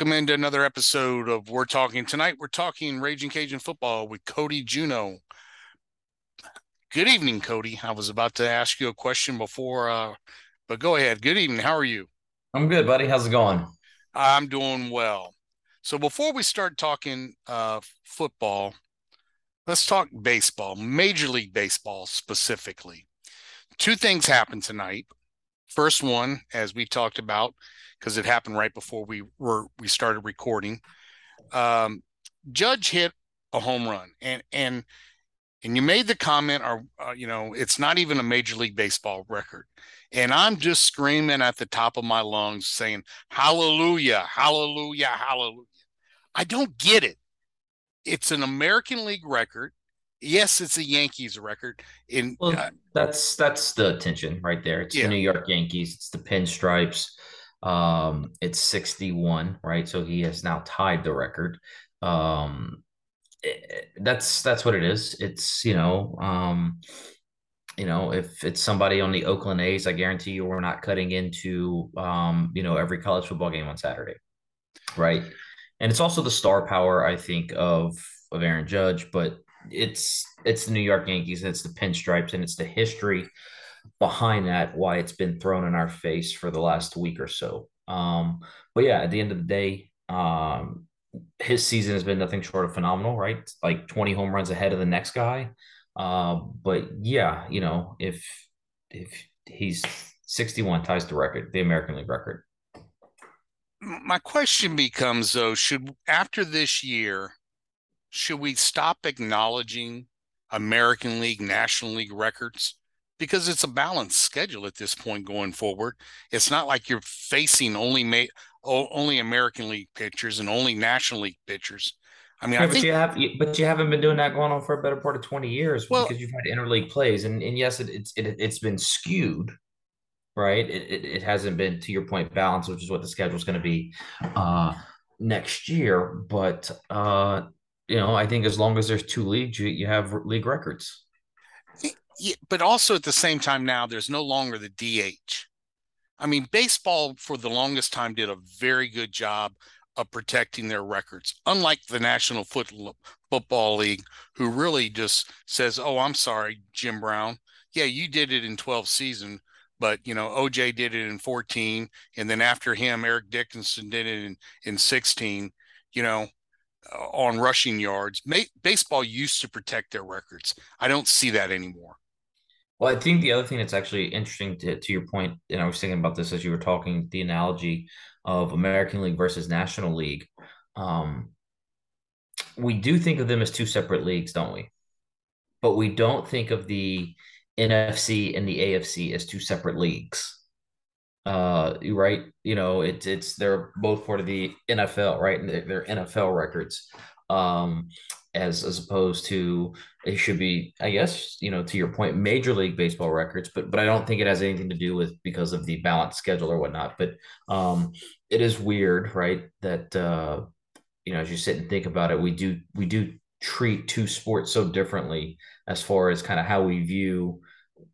Welcome into another episode of We're Talking. Tonight, we're talking Raging Cajun football with Cody Juneau. Good evening, Cody. I was about to ask you a question before, uh, but go ahead. Good evening. How are you? I'm good, buddy. How's it going? I'm doing well. So, before we start talking uh, football, let's talk baseball, Major League Baseball specifically. Two things happened tonight. First one, as we talked about, because it happened right before we were we started recording. Um, Judge hit a home run, and and and you made the comment, or uh, you know, it's not even a Major League Baseball record, and I'm just screaming at the top of my lungs, saying, "Hallelujah! Hallelujah! Hallelujah!" I don't get it. It's an American League record. Yes, it's a Yankees record. In well, uh, that's that's the attention right there. It's yeah. the New York Yankees. It's the pinstripes. Um, it's 61, right? So he has now tied the record. Um, it, eh, that's that's what it is. It's you know, um, you know, if it's somebody on the Oakland A's, I guarantee you we're not cutting into um, you know, every college football game on Saturday, right? And it's also the star power, I think, of of Aaron Judge, but it's it's the New York Yankees, it's the pinstripes, and it's the history behind that why it's been thrown in our face for the last week or so. Um, but yeah, at the end of the day, um, his season has been nothing short of phenomenal, right? Like 20 home runs ahead of the next guy. Uh, but yeah, you know, if if he's 61 ties the record, the American League record. My question becomes though, should after this year, should we stop acknowledging American League, National League records? Because it's a balanced schedule at this point going forward. It's not like you're facing only ma- only American League pitchers and only National League pitchers. I mean, yeah, I but think, you have, but you haven't been doing that going on for a better part of twenty years well, because you've had interleague plays, and and yes, it, it's it, it's been skewed, right? It, it, it hasn't been to your point balanced, which is what the schedule is going to be uh, next year. But uh, you know, I think as long as there's two leagues, you you have league records but also at the same time now there's no longer the DH. I mean, baseball for the longest time did a very good job of protecting their records, unlike the National Football League, who really just says, "Oh, I'm sorry, Jim Brown. Yeah, you did it in 12 season, but you know OJ did it in 14, and then after him, Eric Dickerson did it in in 16. You know, uh, on rushing yards. baseball used to protect their records. I don't see that anymore. Well, I think the other thing that's actually interesting to, to your point, and I was thinking about this as you were talking, the analogy of American League versus National League. Um, we do think of them as two separate leagues, don't we? But we don't think of the NFC and the AFC as two separate leagues. Uh, right? You know, it's it's they're both part of the NFL, right? And they're NFL records. Um, as as opposed to it should be i guess you know to your point major league baseball records but but i don't think it has anything to do with because of the balanced schedule or whatnot. But um it is weird right that uh you know as you sit and think about it we do we do treat two sports so differently as far as kind of how we view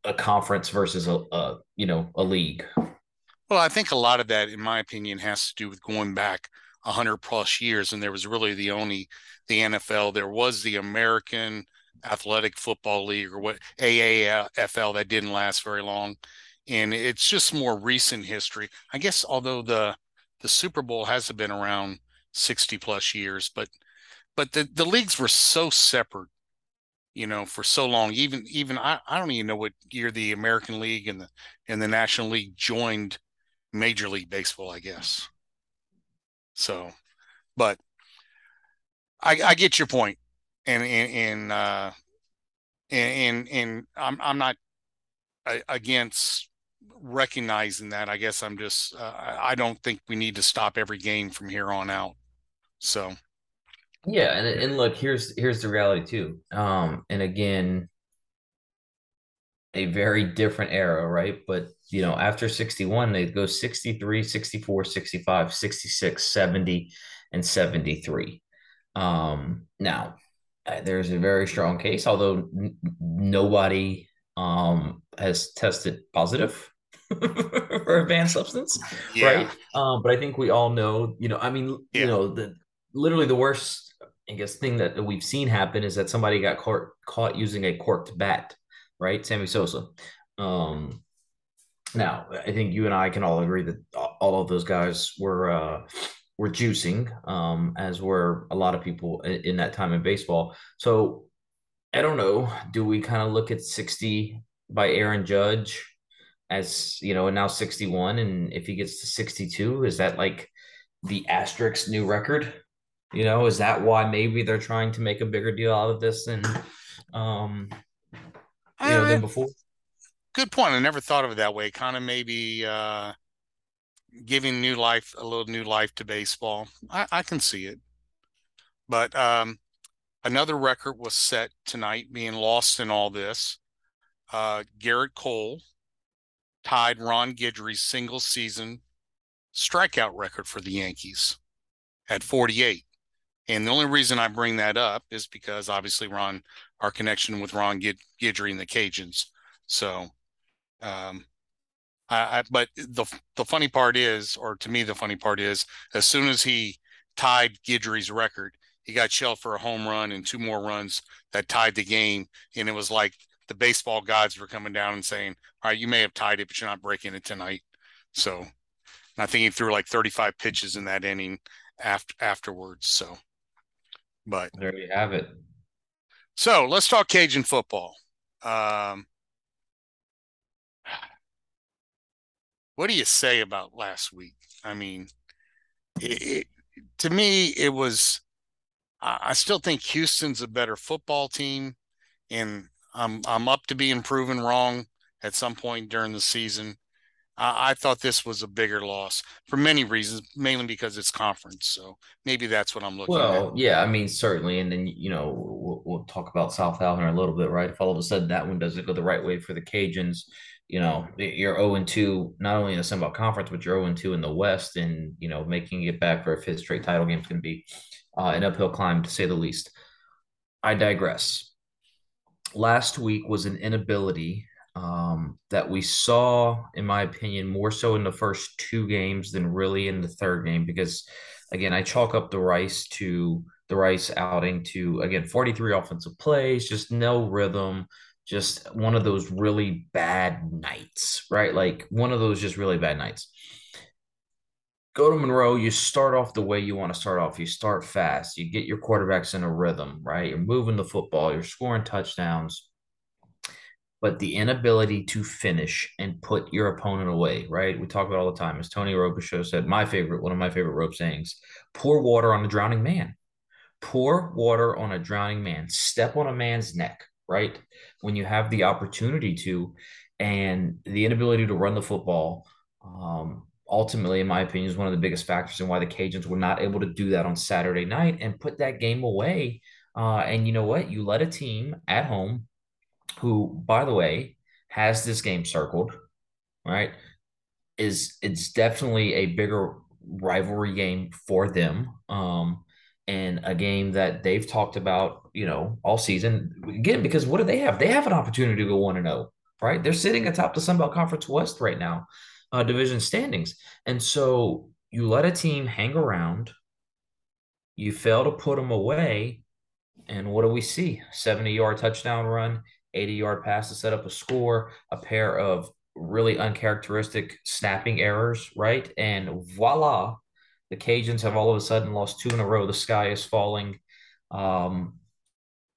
a conference versus a, a you know a league. Well i think a lot of that in my opinion has to do with going back 100 plus years and there was really the only the NFL there was the American Athletic Football League or what AAFL that didn't last very long. And it's just more recent history. I guess although the the Super Bowl hasn't been around 60 plus years but but the the leagues were so separate you know for so long. Even even I, I don't even know what year the American League and the and the National League joined Major League Baseball I guess. So, but I, I get your point, and and and uh, and, and I'm I'm not against recognizing that. I guess I'm just uh, I don't think we need to stop every game from here on out. So. Yeah, and and look, here's here's the reality too. Um, and again, a very different era, right? But you know, after 61, they go 63, 64, 65, 66, 70, and 73. Um, now, uh, there's a very strong case, although n- nobody um, has tested positive for a banned substance, yeah. right? Um, but I think we all know, you know, I mean, yeah. you know, the literally the worst, I guess, thing that we've seen happen is that somebody got caught caught using a corked bat, right? Sammy Sosa. Um, now, I think you and I can all agree that all of those guys were uh, were juicing, um, as were a lot of people in, in that time in baseball. So I don't know. Do we kind of look at 60 by Aaron Judge as, you know, and now 61? And if he gets to 62, is that like the asterisk new record? You know, is that why maybe they're trying to make a bigger deal out of this than, um, you know, than before? Good point. I never thought of it that way. Kind of maybe uh, giving new life, a little new life to baseball. I, I can see it. But um, Another record was set tonight, being lost in all this. Uh, Gerrit Cole tied Ron Guidry's single season strikeout record for the Yankees at 48. And the only reason I bring that up is because obviously Ron, our connection with Ron Guidry and the Cajuns. So, um, I, I, but the the funny part is, or to me, the funny part is, as soon as he tied Guidry's record, he got shelled for a home run and two more runs that tied the game. And it was like the baseball gods were coming down and saying, All right, you may have tied it, but you're not breaking it tonight. So I think he threw like 35 pitches in that inning after afterwards. So but there you have it. So let's talk Cajun football. Um, what do you say about last week? I mean, it, it, to me, it was I still think Houston's a better football team, and I'm I'm up to being proven wrong at some point during the season. I, I thought this was a bigger loss for many reasons, mainly because it's conference. So maybe that's what I'm looking well, at. yeah, I mean certainly, and then you know we'll, we'll talk about South Alabama a little bit, right? If all of a sudden that one doesn't go the right way for the Cajuns, you know you're 0 and 2 not only in the Sun Belt Conference, but you're 0 and 2 in the West, and you know making it back for a fifth straight title game is going to be uh, an uphill climb to say the least. I digress. Last week was an inability um, that we saw, in my opinion, more so in the first two games than really in the third game. Because, again, I chalk up the Rice to the Rice outing to again 43 offensive plays, just no rhythm, just one of those really bad nights, right? Like one of those just really bad nights go to Monroe, you start off the way you want to start off. You start fast, you get your quarterbacks in a rhythm, right? You're moving the football, you're scoring touchdowns. But the inability to finish and put your opponent away, right? We talk about all the time. As Tony Robichaux said, my favorite, one of my favorite rope sayings pour water on a drowning man. Pour water on a drowning man. Step on a man's neck, right? When you have the opportunity to, and the inability to run the football, um, ultimately, in my opinion, is one of the biggest factors in why the Cajuns were not able to do that on Saturday night and put that game away. Uh, and you know what? You let a team at home, who, by the way, has this game circled, right? Is it's definitely a bigger rivalry game for them. Um, and a game that they've talked about, you know, all season. Again, because what do they have? They have an opportunity to go one and zero, oh, right? They're sitting atop the Sun Belt Conference West right now uh, division standings. And so you let a team hang around, you fail to put them away, and what do we see? 70 yard touchdown run, 80 yard pass to set up a score, a pair of really uncharacteristic snapping errors, right? And voila, the Cajuns have all of a sudden lost two in a row. The sky is falling. Um,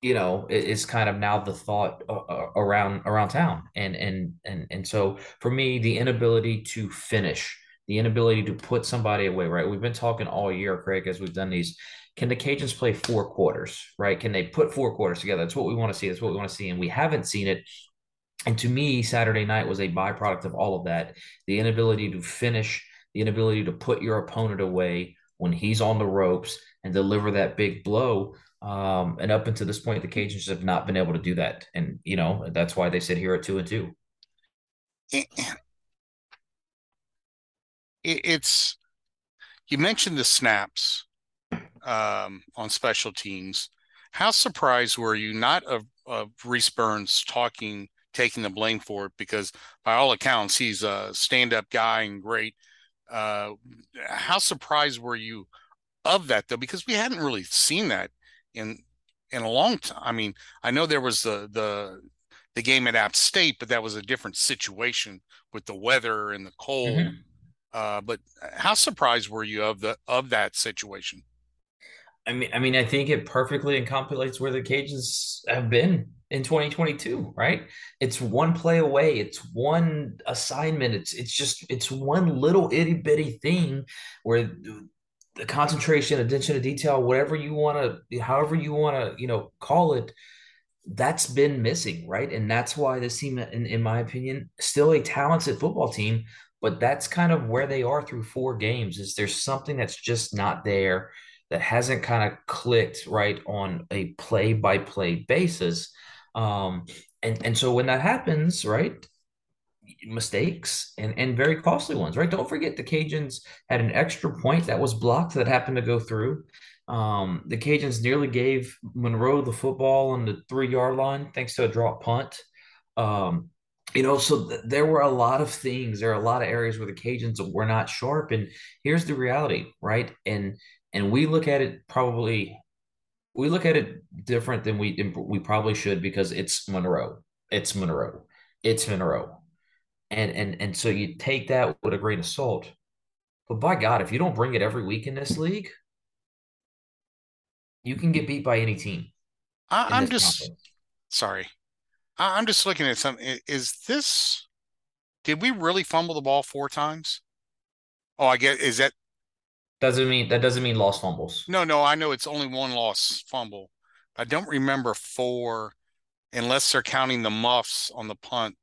you know it's kind of now the thought uh, uh, around around town. And and and and so for me the inability to finish the inability to put somebody away right? We've been talking all year craig as we've done these can the cajuns play four quarters right? Can they put four quarters together? That's what we want to see that's what we want to see and we haven't seen it. And to me saturday night was a byproduct of all of that. The inability to finish the inability to put your opponent away when he's on the ropes and deliver that big blow um, and up until this point, the Cajuns have not been able to do that. And, you know, that's why they sit here at two and two. It, it's, you mentioned the snaps um, on special teams. How surprised were you not of, of Reese Burns talking taking the blame for it because by all accounts he's a stand-up guy and great. Uh, how surprised were you of that though? Because we hadn't really seen that in in a long time. I mean, I know there was the the the game at App State, but that was a different situation with the weather and the cold. Mm-hmm. Uh, but how surprised were you of the of that situation? I mean, I mean, I think it perfectly encapsulates where the Cajuns have been in 2022, right? It's one play away, it's one assignment, it's it's just it's one little itty bitty thing where the concentration, attention to detail, whatever you want to, however you want to, you know, call it, that's been missing, right? And that's why this team, in, in my opinion, still a talented football team, but that's kind of where they are through four games. Is there's something that's just not there that hasn't kind of clicked right on a play by play basis. Um, and and so when that happens, right, mistakes and and very costly ones, right? Don't forget the Cajuns had an extra point that was blocked that happened to go through. Um, the Cajuns nearly gave Monroe the football on the three yard line thanks to a drop punt. Um, you know, so th- there were a lot of things. There are a lot of areas where the Cajuns were not sharp. And here's the reality, right? And and we look at it probably we look at it different than we we probably should because it's Monroe. It's Monroe. It's Monroe. And and and so you take that with a grain of salt. But by God, if you don't bring it every week in this league, you can get beat by any team. I, am just conference. sorry. I, I'm just looking at something. Is this? Did we really fumble the ball four times? Oh, I get. Is that doesn't mean that doesn't mean lost fumbles. No, no, I know it's only one lost fumble. I don't remember four, unless they're counting the muffs on the punt.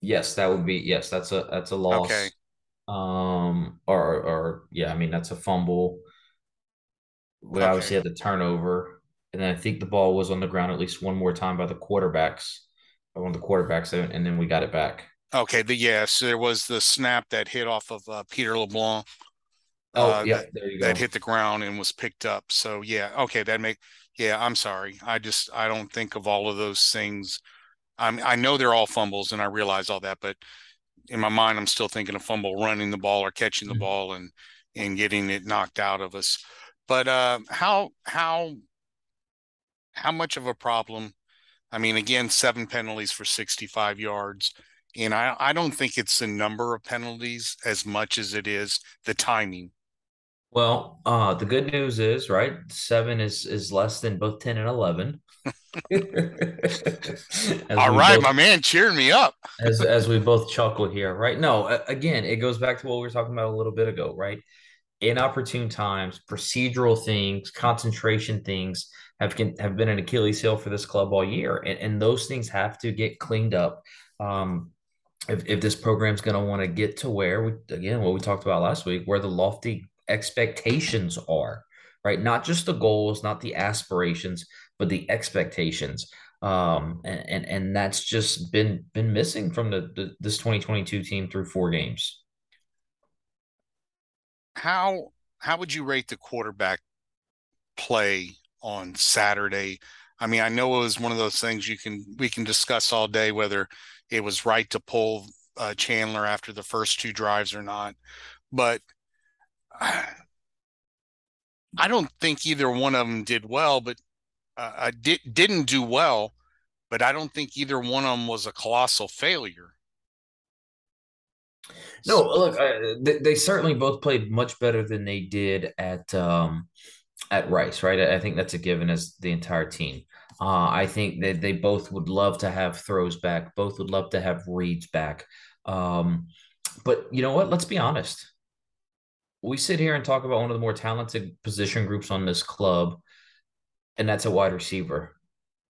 Yes, that would be yes. That's a that's a loss. Okay. Um, or or yeah, I mean that's a fumble. We okay. obviously had the turnover, and then I think the ball was on the ground at least one more time by the quarterbacks, by one of the quarterbacks, and then we got it back. Okay, the yes, there was the snap that hit off of uh, Peter LeBlanc. Oh, uh, yeah, there you go. That hit the ground and was picked up. So yeah, okay, that make yeah. I'm sorry. I just I don't think of all of those things. I'm I know they're all fumbles, and I realize all that, but in my mind, I'm still thinking of fumble running the ball or catching the mm-hmm. ball and and getting it knocked out of us. But uh, how how how much of a problem? I mean, again, seven penalties for 65 yards. And I, I don't think it's the number of penalties as much as it is the timing. Well, uh, the good news is, right, seven is is less than both ten and eleven. All right, both, my man, cheering me up. as as we both chuckle here, right? No, again, it goes back to what we were talking about a little bit ago, right? Inopportune times, procedural things, concentration things have can, have been an Achilles heel for this club all year, and, and those things have to get cleaned up. Um, if, if this program's going to want to get to where we again what we talked about last week, where the lofty expectations are, right? Not just the goals, not the aspirations, but the expectations. Um, and, and, and that's just been been missing from the, the this 2022 team through four games. How how would you rate the quarterback play on Saturday? I mean, I know it was one of those things you can we can discuss all day whether it was right to pull uh, Chandler after the first two drives or not, but I don't think either one of them did well, but uh, did didn't do well, but I don't think either one of them was a colossal failure. No, look, they, they, certainly both played much better than they did at um, at Rice, right? I think that's a given as the entire team. Uh, I think that they both would love to have throws back. Both would love to have reads back. Um, but you know what? Let's be honest we sit here and talk about one of the more talented position groups on this club, and that's a wide receiver.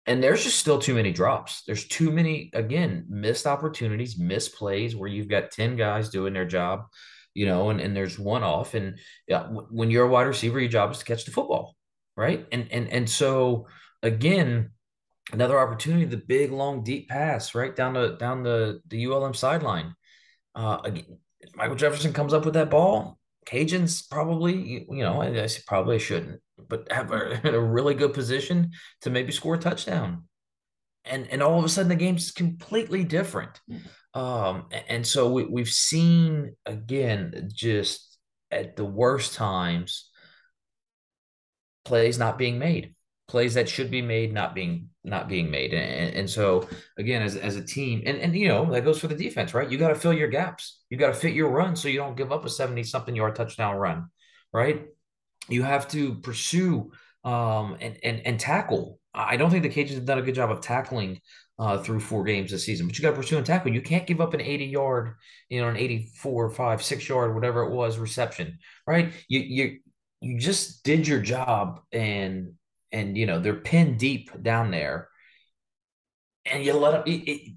And there's just still too many drops. There's too many, again, missed opportunities, missed plays where you've got 10 guys doing their job, you know, and, and there's one off. And yeah, when you're a wide receiver, your job is to catch the football. Right. And and and so again, another opportunity, the big, long, deep pass right down the down the the ULM sideline. Uh again, Michael Jefferson comes up with that ball, Cajuns probably, you know, I, I probably shouldn't, but have a, a really good position to maybe score a touchdown. and and all of a sudden the game's completely different. Um, and so we, we've seen again just at the worst times plays not being made plays that should be made not being not being made. And, and so again as, as a team and and you know that goes for the defense right? You got to fill your gaps. You got to fit your run so you don't give up a 70 something yard touchdown run right you have to pursue um and and and tackle i don't think the cajuns have done a good job of tackling uh, through four games this season. But you got to pursue and tackle. You can't give up an 80 yard, you know, an 84, five, six yard, whatever it was, reception, right? You you you just did your job and and you know they're pinned deep down there, and you let them. It, it,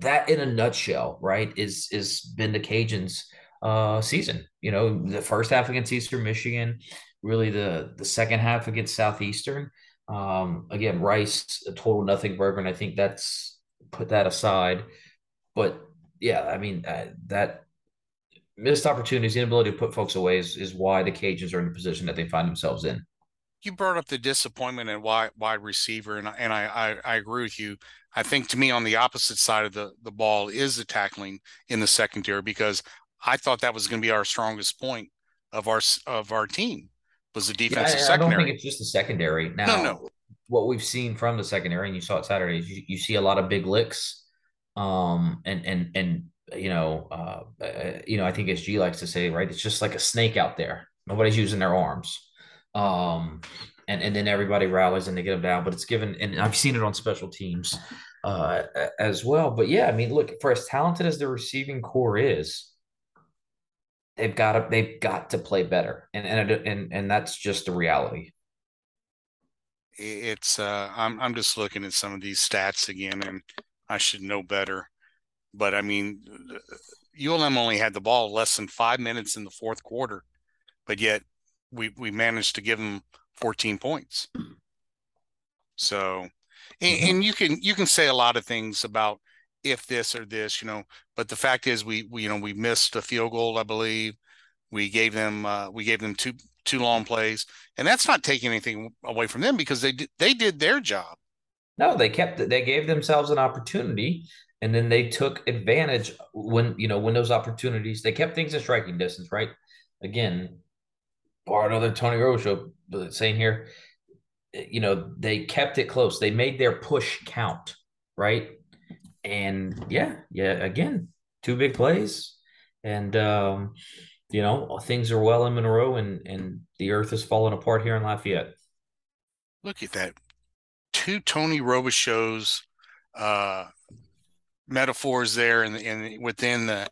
that in a nutshell, right, is is been the Cajuns' uh, season. You know, the first half against Eastern Michigan, really the the second half against Southeastern. Um, again, Rice a total nothing burger, and I think that's put that aside. But yeah, I mean uh, that missed opportunities, the inability to put folks away is, is why the Cajuns are in the position that they find themselves in you brought up the disappointment at wide wide receiver, and and I, I, I agree with you. I think to me on the opposite side of the the ball is the tackling in the secondary because I thought that was going to be our strongest point of our of our team was the defensive yeah, I, secondary. I don't think it's just the secondary. Now, no, no. what we've seen from the secondary, and you saw it Saturday, you, you see a lot of big licks, um, and and and you know, uh, uh, you know, I think as G likes to say, right, it's just like a snake out there. Nobody's using their arms. Um, and, and then everybody rallies and they get them down. But it's given, and I've seen it on special teams uh, as well. But yeah, I mean, look, for as talented as the receiving core is, they've got to they've got to play better, and and and and that's just the reality. It's uh, I'm I'm just looking at some of these stats again, and I should know better. But I mean, ULM only had the ball less than five minutes in the fourth quarter, but yet we we managed to give them 14 points. So, and, mm-hmm. and, you can you can say a lot of things about if this or this, you know, but the fact is we, we you know we missed a field goal, I believe. We gave them uh, we gave them two two long plays, and that's not taking anything away from them because they did, they did their job. No, they kept they gave themselves an opportunity and then they took advantage when you know when those opportunities they kept things in striking distance, right? Again, or another Tony show saying here, you know, they kept it close. They made their push count, right? And yeah, yeah, again, two big plays. And um, you know, things are well in Monroe and and the earth is falling apart here in Lafayette. Look at that. Two Tony shows uh metaphors there and and within the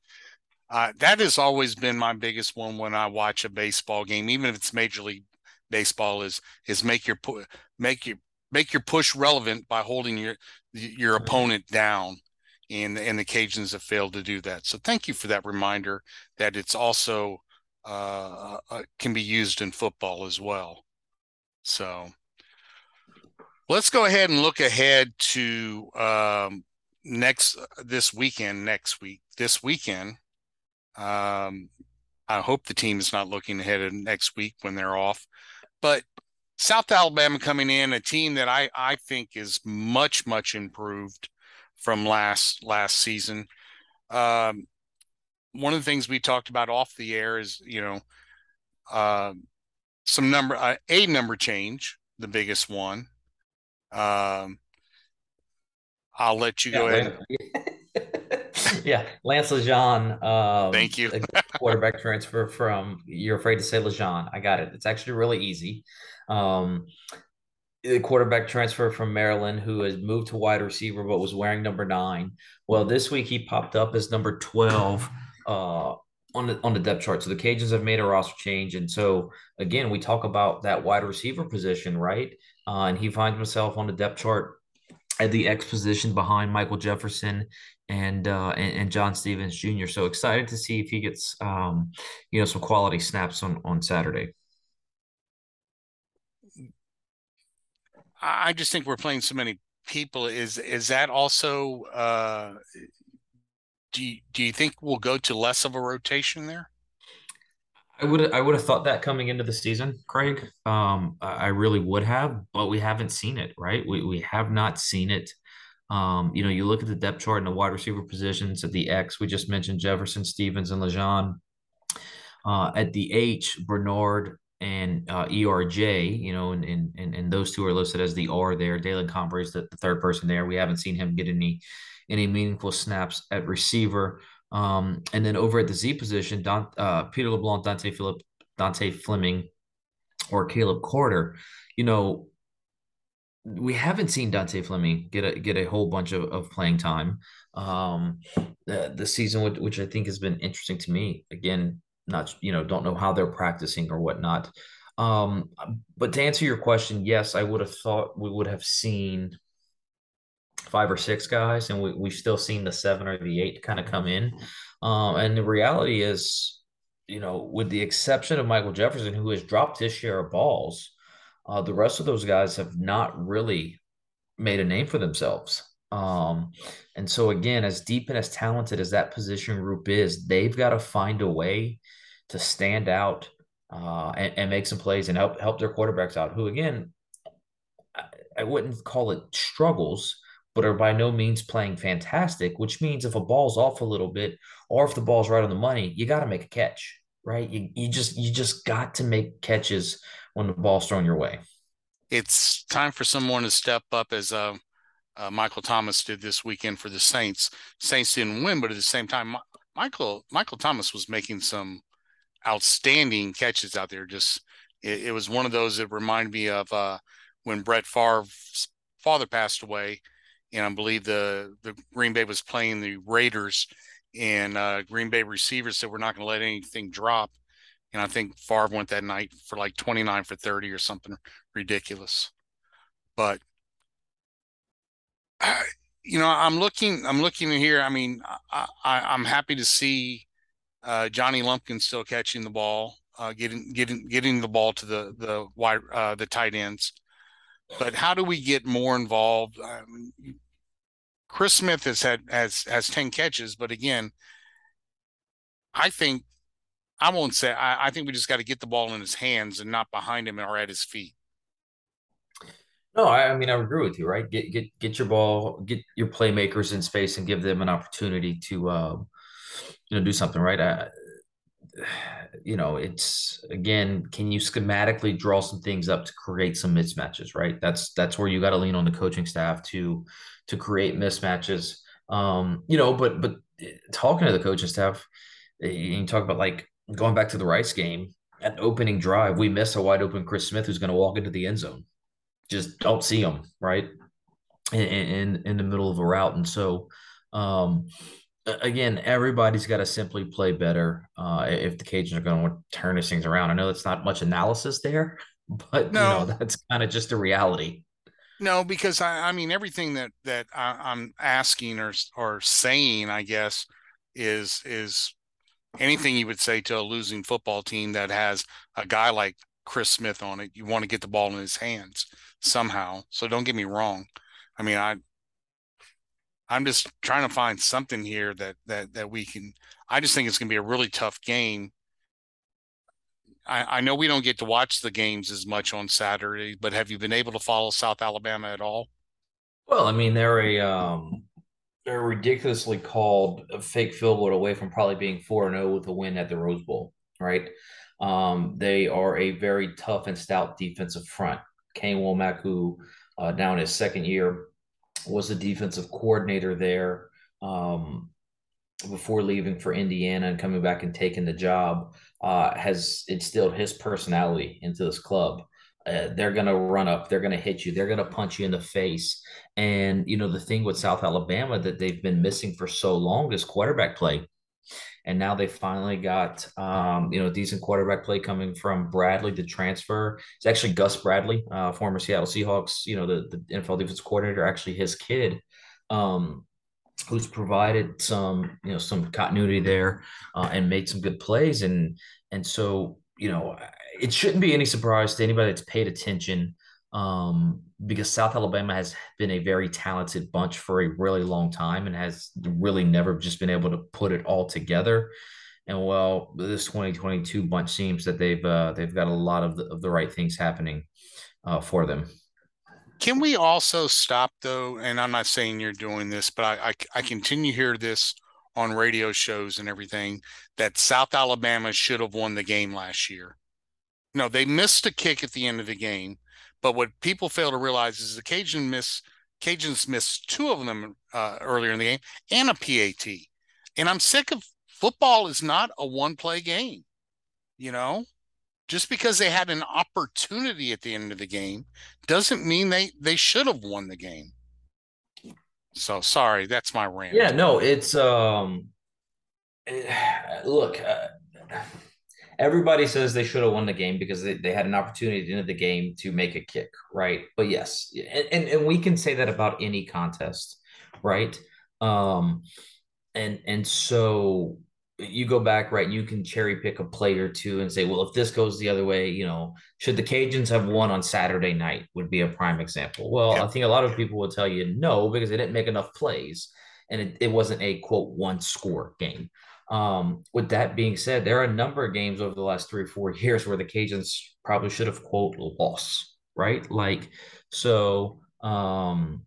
uh, that has always been my biggest one when I watch a baseball game, even if it's Major League Baseball. Is is make your make your make your push relevant by holding your your opponent down, and and the Cajuns have failed to do that. So thank you for that reminder that it's also uh, uh, can be used in football as well. So let's go ahead and look ahead to um, next this weekend. Next week, this weekend um, I hope the team is not looking ahead of next week when they're off. But South Alabama coming in, a team that I, I think is much, much improved from last last season. Um, one of the things we talked about off the air is, you know, uh, some number, uh, a number change, the biggest one. Um, I'll let you yeah, go ahead. yeah, Lance Lejean. Um, Thank you. quarterback transfer from. You're afraid to say Lejean. I got it. It's actually really easy. Um, the quarterback transfer from Maryland who has moved to wide receiver but was wearing number nine. Well, this week he popped up as number twelve uh, on the on the depth chart. So the Cajuns have made a roster change, and so again we talk about that wide receiver position, right? Uh, and he finds himself on the depth chart at the X position behind Michael Jefferson and uh, and, and, John Stevens Jr. So excited to see if he gets um, you know some quality snaps on on Saturday. I just think we're playing so many people. Is is that also? Uh, do you, do you think we'll go to less of a rotation there? I would I would have thought that coming into the season, Craig. Um, I really would have, but we haven't seen it. Right, we we have not seen it Um, you know, you look at the depth chart in the wide receiver positions at the X. We just mentioned Jefferson, Stevens, and Lejean. Uh, at the H, Bernard and uh, ERJ, you know, and, and and those two are listed as the R there. Dalen Cambre is the, the, third person there. We haven't seen him get any any meaningful snaps at receiver. Um, and then over at the Z position, Don, uh, Peter LeBlanc, Dante Phillip, Dante Fleming, or Caleb Carter, you know, we haven't seen Dante Fleming get a get a whole bunch of, of playing time. Um, the, the season, which, which I think has been interesting to me. Again, not you know don't know how they're practicing or whatnot. Um, but to answer your question, yes, I would have thought we would have seen five or six guys, and we, we've still seen the seven or the eight kind of come in. Um, and the reality is, you know, with the exception of Michael Jefferson, who has dropped his share of balls, uh, the rest of those guys have not really made a name for themselves. Um, and so again, as deep and as talented as that position group is, they've got to find a way to stand out uh, and, and, make some plays and help help their quarterbacks out. Who again, I, I wouldn't call it struggles, but are by no means playing fantastic. Which means if a ball's off a little bit, or if the ball's right on the money, you got to make a catch, right? You you just you just got to make catches when the ball's thrown your way. It's time for someone to step up as uh, uh, Michael Thomas did this weekend for the Saints. Saints didn't win, but at the same time, Michael Michael Thomas was making some outstanding catches out there. Just it, it was one of those that reminded me of uh, when Brett Favre's father passed away, and I believe the the Green Bay was playing the Raiders, and uh, Green Bay receivers said we're not going to let anything drop, and I think Favre went that night for like 29 for 30 or something ridiculous. But I, you know, I'm looking, I'm looking here. I mean, I, I am happy to see uh, Johnny Lumpkin still catching the ball, uh, getting getting getting the ball to the the wide uh, the tight ends. But how do we get more involved? Chris Smith has had has has ten catches, but again, I think I won't say. I, I think we just got to get the ball in his hands and not behind him or at his feet. No, I, I mean I agree with you. Right, get get get your ball, get your playmakers in space, and give them an opportunity to, uh, you know, do something. Right. I, you know, it's again, can you schematically draw some things up to create some mismatches? Right. That's that's where you got to lean on the coaching staff to to create mismatches. Um, you know, but but eh, talking to the coaching staff, eh, you talk about like going back to the Rice game, at opening drive, we miss a wide open Chris Smith who's going to walk into the end zone. Just don't see him right in in, in the middle of a route, and so um, again, everybody's got to simply play better uh, if the Cajuns are going to turn these things around. I know that's not much analysis there, but no. you know that's kind of just a reality. No, because I, I mean everything that that I, am asking or or saying, I guess, is is anything you would say to a losing football team that has a guy like Chris Smith on it. You want to get the ball in his hands somehow. So don't get me wrong. I mean, I I'm just trying to find something here that that that we can. I just think it's going to be a really tough game. I, I know we don't get to watch the games as much on Saturday, but have you been able to follow South Alabama at all? Well, I mean, they're a um, they're ridiculously called a fake field goal away from probably being 4 and 0 with a win at the Rose Bowl, right? Um, they are a very tough and stout defensive front. Kane Wommack, who uh, now in his second year was the defensive coordinator there um, before leaving for Indiana and coming back and taking the job, uh, has instilled his personality into this club. Uh, they're going to run up, they're going to hit you, they're going to punch you in the face. And, you know, the thing with South Alabama that they've been missing for so long is quarterback play. And now they finally got, um, you know, decent quarterback play coming from Bradley, the transfer. It's actually Gus Bradley, uh, former Seattle Seahawks, you know, the, the NFL defense coordinator, actually his kid. Um, who's provided some you know some continuity there uh, and made some good plays and and so you know it shouldn't be any surprise to anybody that's paid attention um, because South Alabama has been a very talented bunch for a really long time and has really never just been able to put it all together. And well, this 2022 bunch seems that they've uh, they've got a lot of the, of the right things happening uh, for them. Can we also stop though? And I'm not saying you're doing this, but I, I, I continue to hear this on radio shows and everything that South Alabama should have won the game last year. No, they missed a kick at the end of the game, but what people fail to realize is the Cajun miss Cajuns missed two of them uh, earlier in the game and a PAT. And I'm sick of football is not a one play game. You know, just because they had an opportunity at the end of the game doesn't mean they they should have won the game. So sorry, that's my rant. Yeah, no, it's um look, uh, everybody says they should have won the game because they, they had an opportunity at the end of the game to make a kick, right? But yes, and, and, and we can say that about any contest, right? Um and and so you go back, right? You can cherry pick a play or two and say, well, if this goes the other way, you know, should the Cajuns have won on Saturday night? Would be a prime example. Well, yeah. I think a lot of people will tell you no because they didn't make enough plays and it, it wasn't a quote one score game. Um, with that being said, there are a number of games over the last three or four years where the Cajuns probably should have quote lost, right? Like, so, um,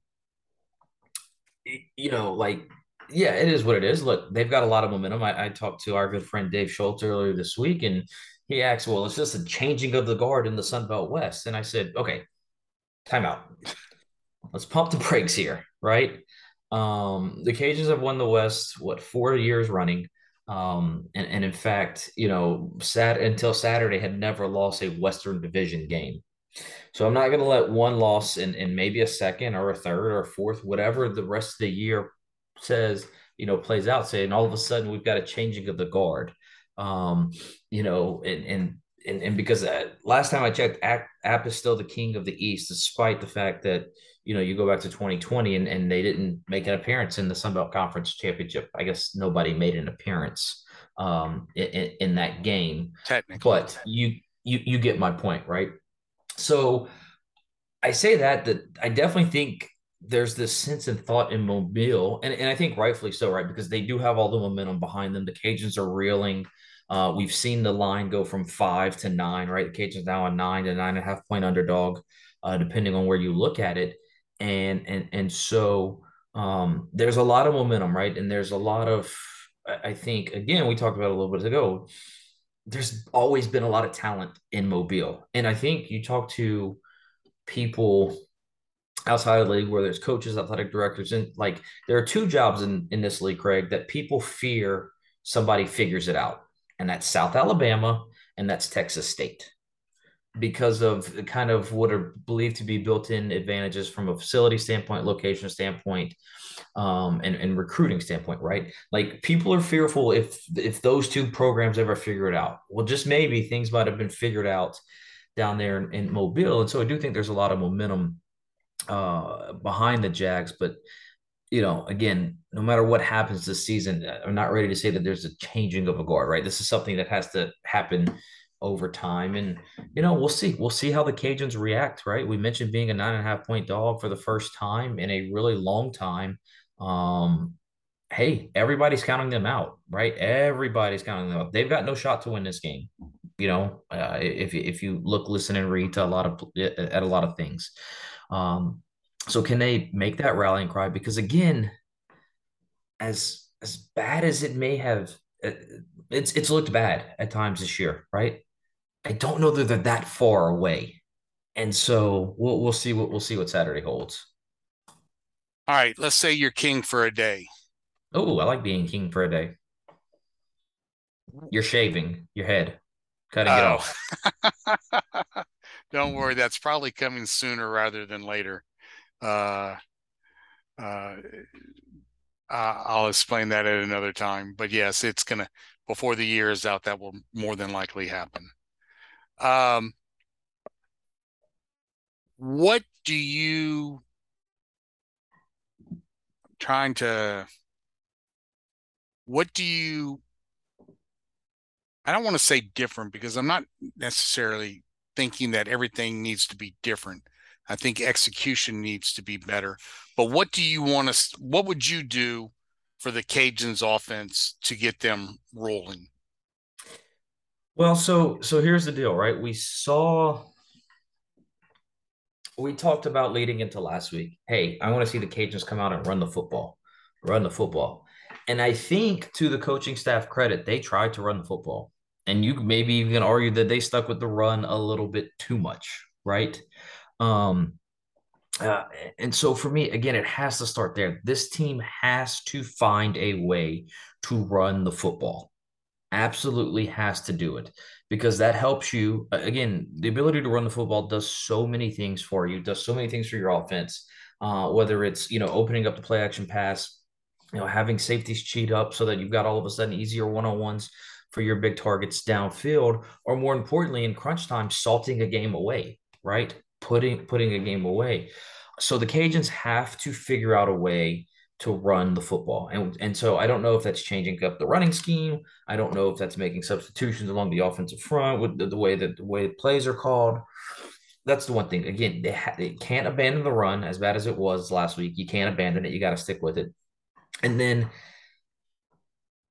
you know, like yeah, it is what it is. Look, they've got a lot of momentum. I, I talked to our good friend Dave Schultz earlier this week, and he asked, "Well, it's just a changing of the guard in the Sun Belt West." And I said, "Okay, time out. Let's pump the brakes here, right?" Um, the Cajuns have won the West what four years running, um, and and in fact, you know, sat until Saturday had never lost a Western Division game. So I'm not going to let one loss and, and maybe a second or a third or a fourth, whatever the rest of the year says, you know, plays out, saying all of a sudden we've got a changing of the guard. Um, you know, and and and, and because uh, last time I checked, App, App is still the king of the East, despite the fact that you know you go back to 2020 and, and they didn't make an appearance in the Sun Belt Conference Championship. I guess nobody made an appearance um, in, in that game. Technically, but you you you get my point, right? So I say that that I definitely think there's this sense and thought in Mobile, and, and I think rightfully so, right? Because they do have all the momentum behind them. The Cajuns are reeling. Uh, we've seen the line go from five to nine, right? The Cajuns now a nine to nine and a half point underdog, uh, depending on where you look at it. And and and so um, there's a lot of momentum, right? And there's a lot of, I think, again, we talked about a little bit ago. There's always been a lot of talent in Mobile, and I think you talk to people outside of the league where there's coaches, athletic directors, and like there are two jobs in, in this league, Craig, that people fear somebody figures it out. And that's South Alabama and that's Texas State because of kind of what are believed to be built-in advantages from a facility standpoint, location standpoint, um, and, and recruiting standpoint, right? Like people are fearful if if those two programs ever figure it out. Well, just maybe things might have been figured out down there in, in Mobile. And so I do think there's a lot of momentum uh, behind the Jags. But you know, again, no matter what happens this season, I'm not ready to say that there's a changing of a guard. Right, this is something that has to happen over time, and you know, we'll see. We'll see how the Cajuns react. Right, we mentioned being a nine and a half point dog for the first time in a really long time. Um, hey, everybody's counting them out, right? Everybody's counting them out. They've got no shot to win this game. You know, uh, if if you look, listen, and read to a lot of at a lot of things. Um, so can they make that rallying cry? Because again, as as bad as it may have, uh, it's it's looked bad at times this year, right? I don't know that they're that far away, and so we'll we'll see what we'll see what Saturday holds. All right, let's say you're king for a day. Oh, I like being king for a day. You're shaving your head, cutting oh. it off. don't worry, that's probably coming sooner rather than later. Uh, uh, I'll explain that at another time. But yes, it's gonna before the year is out. That will more than likely happen. Um, what do you trying to? What do you? I don't want to say different because I'm not necessarily thinking that everything needs to be different. I think execution needs to be better. But what do you want to, what would you do for the Cajuns offense to get them rolling? Well, so so here's the deal, right? We saw we talked about leading into last week. Hey, I want to see the Cajuns come out and run the football, run the football. And I think to the coaching staff credit, they tried to run the football. And you maybe even argue that they stuck with the run a little bit too much, right? Um, uh, and so for me, again, it has to start there. This team has to find a way to run the football. Absolutely has to do it because that helps you. Again, the ability to run the football does so many things for you, does so many things for your offense. Uh, whether it's you know opening up the play action pass, you know having safeties cheat up so that you've got all of a sudden easier one on ones for your big targets downfield, or more importantly, in crunch time, salting a game away, right? Putting putting a game away. So the Cajuns have to figure out a way to run the football. And, and so I don't know if that's changing up the running scheme. I don't know if that's making substitutions along the offensive front with the, the way that the way plays are called. That's the one thing. Again, they, ha- they can't abandon the run as bad as it was last week. You can't abandon it. You got to stick with it. And then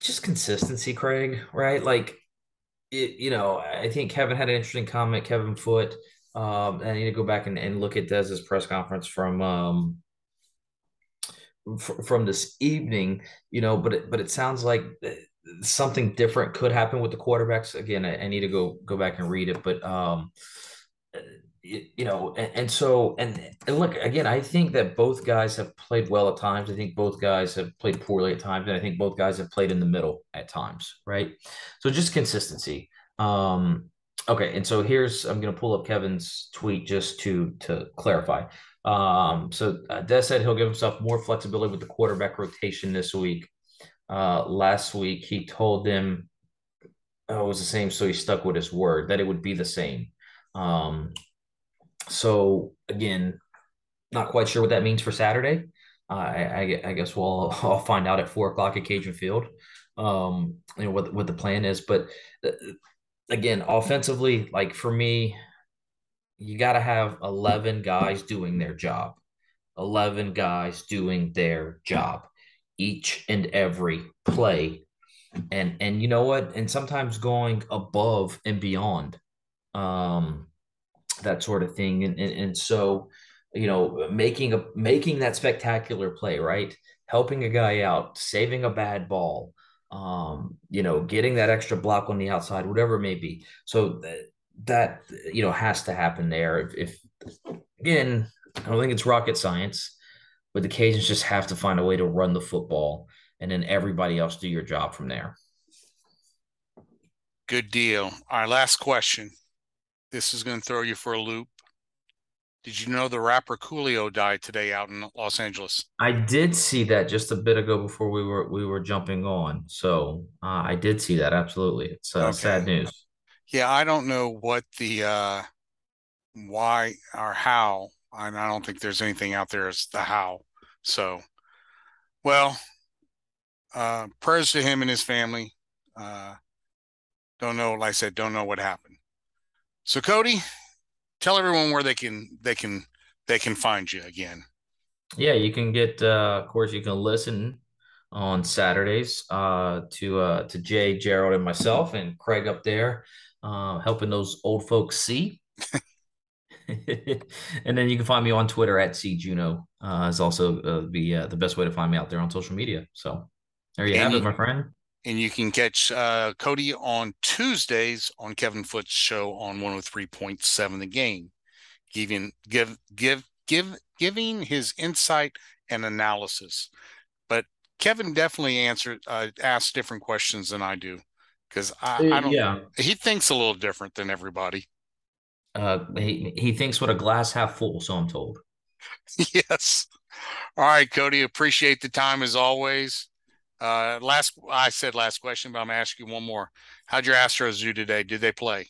just consistency, Craig, right? Like, it, you know, I think Kevin had an interesting comment, Kevin Foote. Um, I need to go back and, and look at Dez's press conference from um, from this evening, you know, but it, but it sounds like uh, something different could happen with the quarterbacks. Again, I, I need to go go back and read it, but um, you, you know, and, and, so and and look again, I think that both guys have played well at times. I think both guys have played poorly at times, and I think both guys have played in the middle at times, right? So just consistency. Um, okay, and so here's I'm going to pull up Kevin's tweet just to to clarify. Um, so uh, Des said he'll give himself more flexibility with the quarterback rotation this week. Uh, last week he told them oh, it was the same, so he stuck with his word that it would be the same. Um, so again, not quite sure what that means for Saturday. Uh, I, I, I, guess we'll I'll find out at four o'clock at Cajun Field. Um, you know what what the plan is, but uh, again, offensively, like for me, you got to have 11 guys doing their job. 11 guys doing their job each and every play. And and you know what? And sometimes going above and beyond um that sort of thing. And and, and so, you know, making a making that spectacular play, right? Helping a guy out, saving a bad ball, um, you know, getting that extra block on the outside, whatever it may be. So that you know has to happen there. If, if again, I don't think it's rocket science, but the Cajuns just have to find a way to run the football, and then everybody else do your job from there. Good deal. Our last question. This is going to throw you for a loop. Did you know the rapper Coolio died today out in Los Angeles? I did see that just a bit ago before we were we were jumping on. So uh, I did see that. Absolutely, it's uh, okay. sad news. Yeah, I don't know what the uh why or how. And I don't think there's anything out there as the how. So, well, uh, prayers to him and his family. Uh, don't know, like I said, don't know what happened. So, Cody, tell everyone where they can they can they can find you again. Yeah, you can get. Uh, of course, you can listen on Saturdays uh, to uh, to Jay, Gerald, and myself, and Craig up there uh, helping those old folks see. and then you can find me on Twitter at cjuno. Uh, is also uh, the uh, the best way to find me out there on social media. So there you and have it, my friend. And you can catch uh, Cody on Tuesdays on Kevin Foote's show on 103.7 The Game, giving give give give giving his insight and analysis. But Kevin definitely answered uh, asked different questions than I do because I, I, don't. Yeah, he thinks a little different than everybody. Uh, he he thinks what a glass half full. So I'm told. yes. All right, Cody. Appreciate the time as always. Uh, last I said last question, but I'm gonna ask you one more. How'd your Astros do today? Did they play?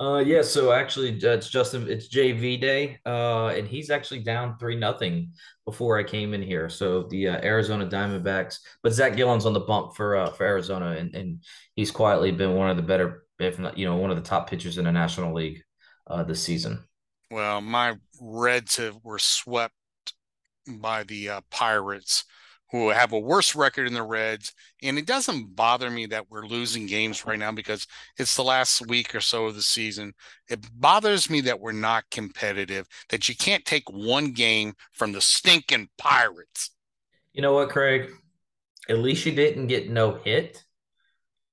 Uh, yeah. So actually, it's Justin. It's JV day, uh, and he's actually down three nothing before I came in here. So the uh, Arizona Diamondbacks, but Zach Gallen's on the bump for uh, for Arizona, and and he's quietly been one of the better, if not you know, one of the top pitchers in the National League uh, this season. Well, my Reds have, were swept by the uh, Pirates, who have a worse record in the Reds. And it doesn't bother me that we're losing games right now because it's the last week or so of the season. It bothers me that we're not competitive, that you can't take one game from the stinking Pirates. You know what, Craig? At least you didn't get no hit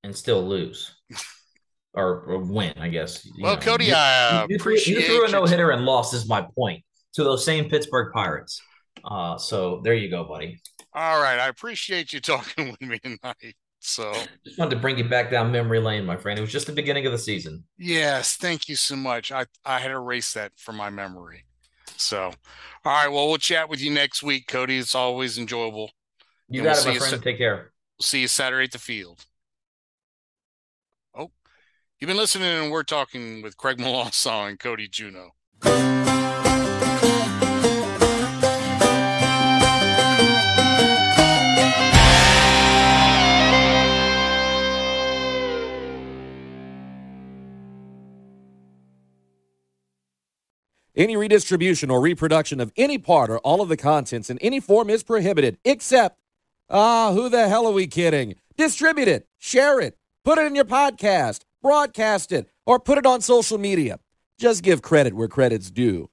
and still lose. or, or win, I guess. You well, know, Cody, you, I you, appreciate you threw a no hitter and lost is my point to those same Pittsburgh Pirates. Uh, so there you go, buddy. All right, I appreciate you talking with me tonight. So just wanted to bring you back down memory lane, my friend. It was just the beginning of the season. Yes, thank you so much. I I had erased that from my memory. So, all right, well, we'll chat with you next week, Cody. It's always enjoyable. You and got we'll it, my friend. Sa- Take care. We'll see you Saturday at the field. Oh, you've been listening, and we're talking with Craig Melanson and Cody Juneau. Any redistribution or reproduction of any part or all of the contents in any form is prohibited, except, ah, who the hell are we kidding? Distribute it, share it, put it in your podcast, broadcast it, or put it on social media. Just give credit where credit's due.